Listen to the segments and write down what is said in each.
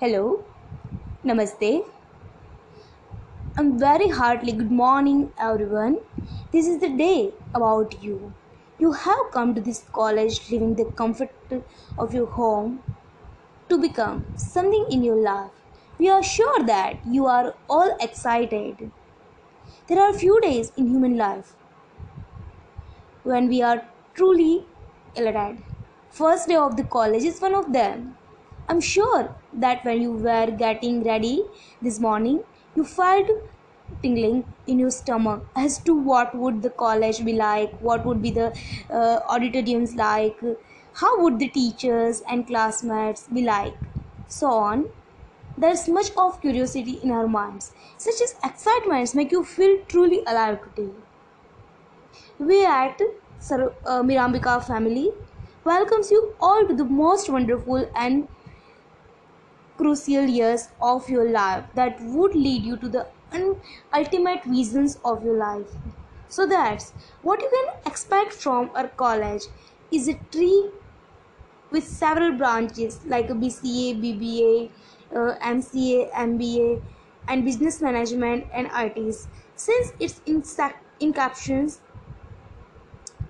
Hello, Namaste. I'm very heartily good morning, everyone. This is the day about you. You have come to this college living the comfort of your home to become something in your life. We are sure that you are all excited. There are few days in human life when we are truly elated. First day of the college is one of them. I'm sure that when you were getting ready this morning, you felt tingling in your stomach as to what would the college be like, what would be the uh, auditoriums like, how would the teachers and classmates be like, so on. There's much of curiosity in our minds. Such as excitements make you feel truly alive today. We at Sar- uh, Mirambika family welcomes you all to the most wonderful and crucial years of your life that would lead you to the ultimate visions of your life. So that's what you can expect from our college is a tree with several branches like a BCA, BBA, uh, MCA, MBA, and business management and ITs. Since its encapsulates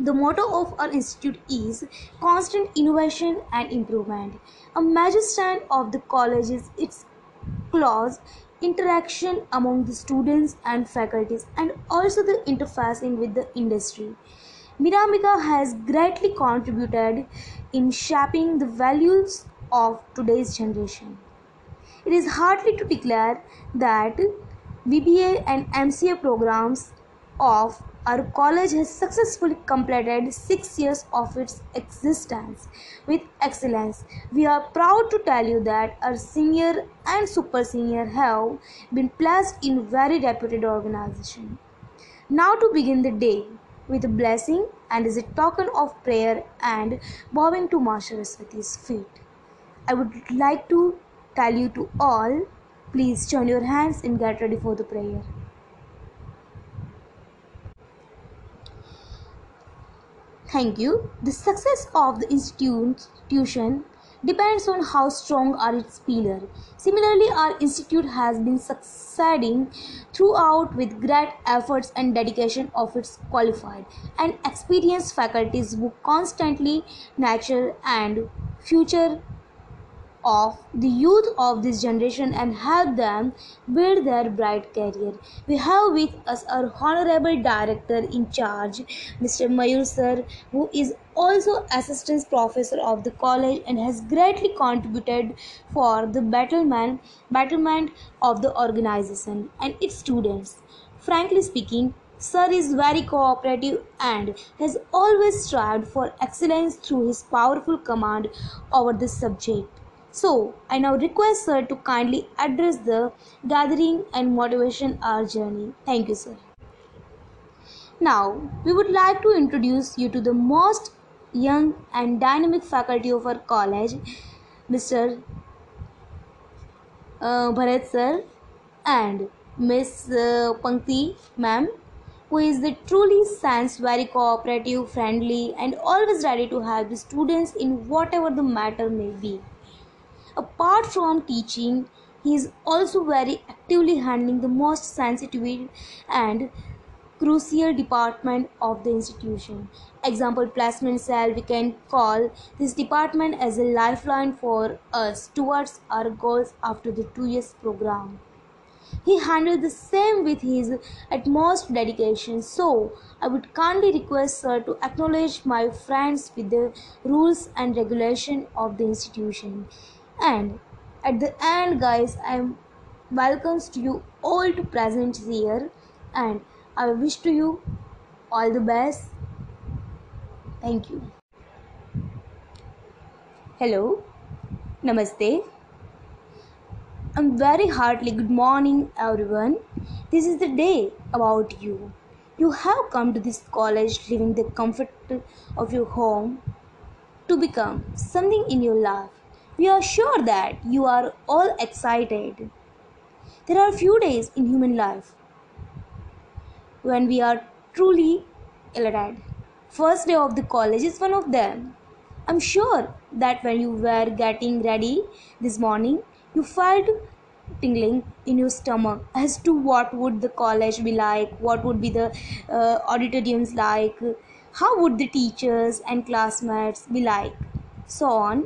the motto of our institute is constant innovation and improvement. A major strand of the college is its close interaction among the students and faculties and also the interfacing with the industry. Mirambika has greatly contributed in shaping the values of today's generation. It is hardly to declare that BBA and MCA programs of our college has successfully completed six years of its existence with excellence. We are proud to tell you that our senior and super senior have been placed in very reputed organization. Now to begin the day with a blessing and as a token of prayer and bowing to Master Saraswati's feet. I would like to tell you to all, please join your hands and get ready for the prayer. Thank you. The success of the institution depends on how strong are its pillars. Similarly, our institute has been succeeding throughout with great efforts and dedication of its qualified and experienced faculties who constantly nurture and future of the youth of this generation and help them build their bright career. We have with us our honorable director in charge, Mr. Mayur sir, who is also assistant professor of the college and has greatly contributed for the betterment, betterment of the organization and its students. Frankly speaking, Sir is very cooperative and has always strived for excellence through his powerful command over the subject. So, I now request Sir to kindly address the gathering and motivation our journey. Thank you, Sir. Now, we would like to introduce you to the most young and dynamic faculty of our college, Mr. Uh, Bharat Sir and Miss uh, Pankti Ma'am, who is the truly science very cooperative, friendly, and always ready to help the students in whatever the matter may be. Apart from teaching, he is also very actively handling the most sensitive and crucial department of the institution. Example placement cell, we can call this department as a lifeline for us towards our goals after the two years program. He handled the same with his utmost dedication. So, I would kindly request sir to acknowledge my friends with the rules and regulation of the institution and at the end guys i'm welcomes to you all to present here and i wish to you all the best. Thank you. Hello. Namaste. I'm very heartily good morning everyone. This is the day about you. You have come to this college living the comfort of your home to become something in your life we are sure that you are all excited. There are few days in human life when we are truly elated. First day of the college is one of them. I'm sure that when you were getting ready this morning, You felt tingling in your stomach as to what would the college be like, what would be the uh, auditoriums like, how would the teachers and classmates be like, so on.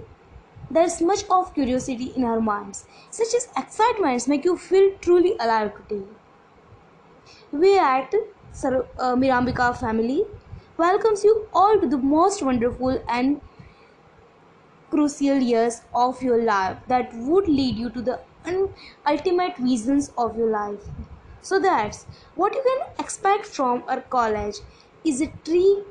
There's much of curiosity in our minds. Such as excitements make you feel truly alive today. We at Sar- uh, Mirambika family welcomes you all to the most wonderful and crucial years of your life that would lead you to the un- ultimate visions of your life. So that's what you can expect from our college is a tree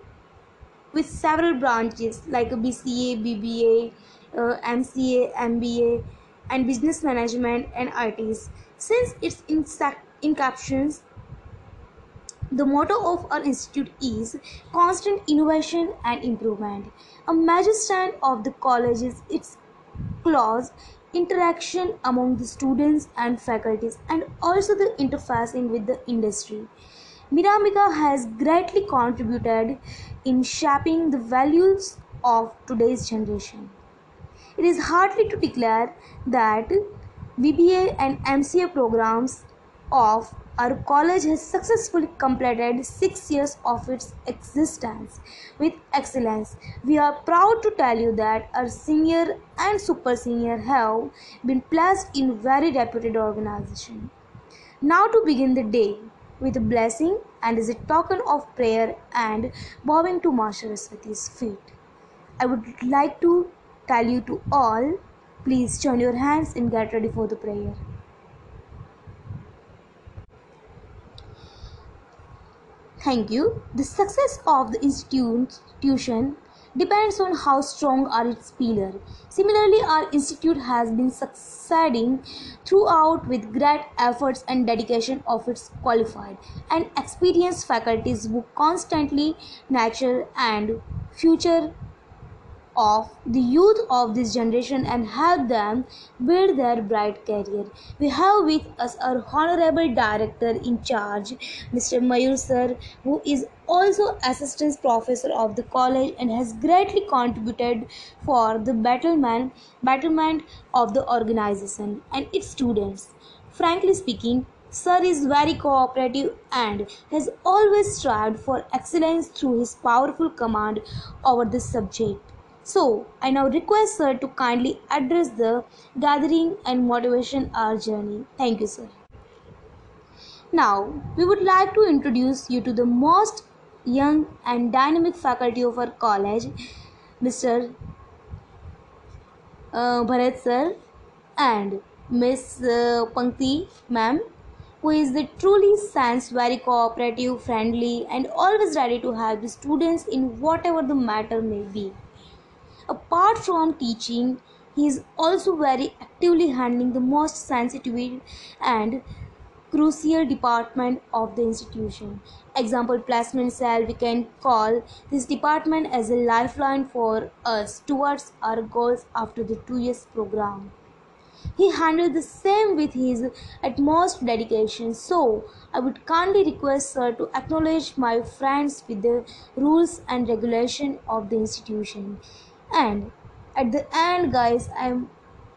with several branches like a BCA, BBA, uh, MCA, MBA, and business management and ITs. Since its encapsulates the motto of our institute is constant innovation and improvement. A major strand of the college is its close interaction among the students and faculties and also the interfacing with the industry. Mirambika has greatly contributed in shaping the values of today's generation. It is hardly to declare that BBA and MCA programs of our college has successfully completed six years of its existence with excellence. We are proud to tell you that our senior and super senior have been placed in very reputed organization. Now to begin the day with a blessing and as a token of prayer and bowing to Saraswati's feet. I would like to tell you to all, please join your hands and get ready for the prayer. Thank you. The success of the institution depends on how strong are its pillars. Similarly, our institute has been succeeding throughout with great efforts and dedication of its qualified and experienced faculties who constantly nurture and future of the youth of this generation and help them build their bright career. We have with us our honorable director in charge, Mr. Mayur sir, who is also assistant professor of the college and has greatly contributed for the betterment, betterment of the organization and its students. Frankly speaking, Sir is very cooperative and has always strived for excellence through his powerful command over the subject. So, I now request sir to kindly address the gathering and motivation our journey. Thank you, sir. Now, we would like to introduce you to the most young and dynamic faculty of our college, Mr. Uh, Bharat sir and Miss uh, Pankti ma'am, who is the truly science very cooperative, friendly, and always ready to help the students in whatever the matter may be. Apart from teaching, he is also very actively handling the most sensitive and crucial department of the institution. Example placement cell, we can call this department as a lifeline for us towards our goals after the two years program. He handled the same with his utmost dedication. So, I would kindly request sir to acknowledge my friends with the rules and regulation of the institution and at the end guys i'm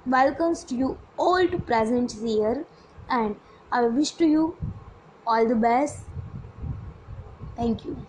welcomes to you all to present here. And i wish to you all the best. Thank you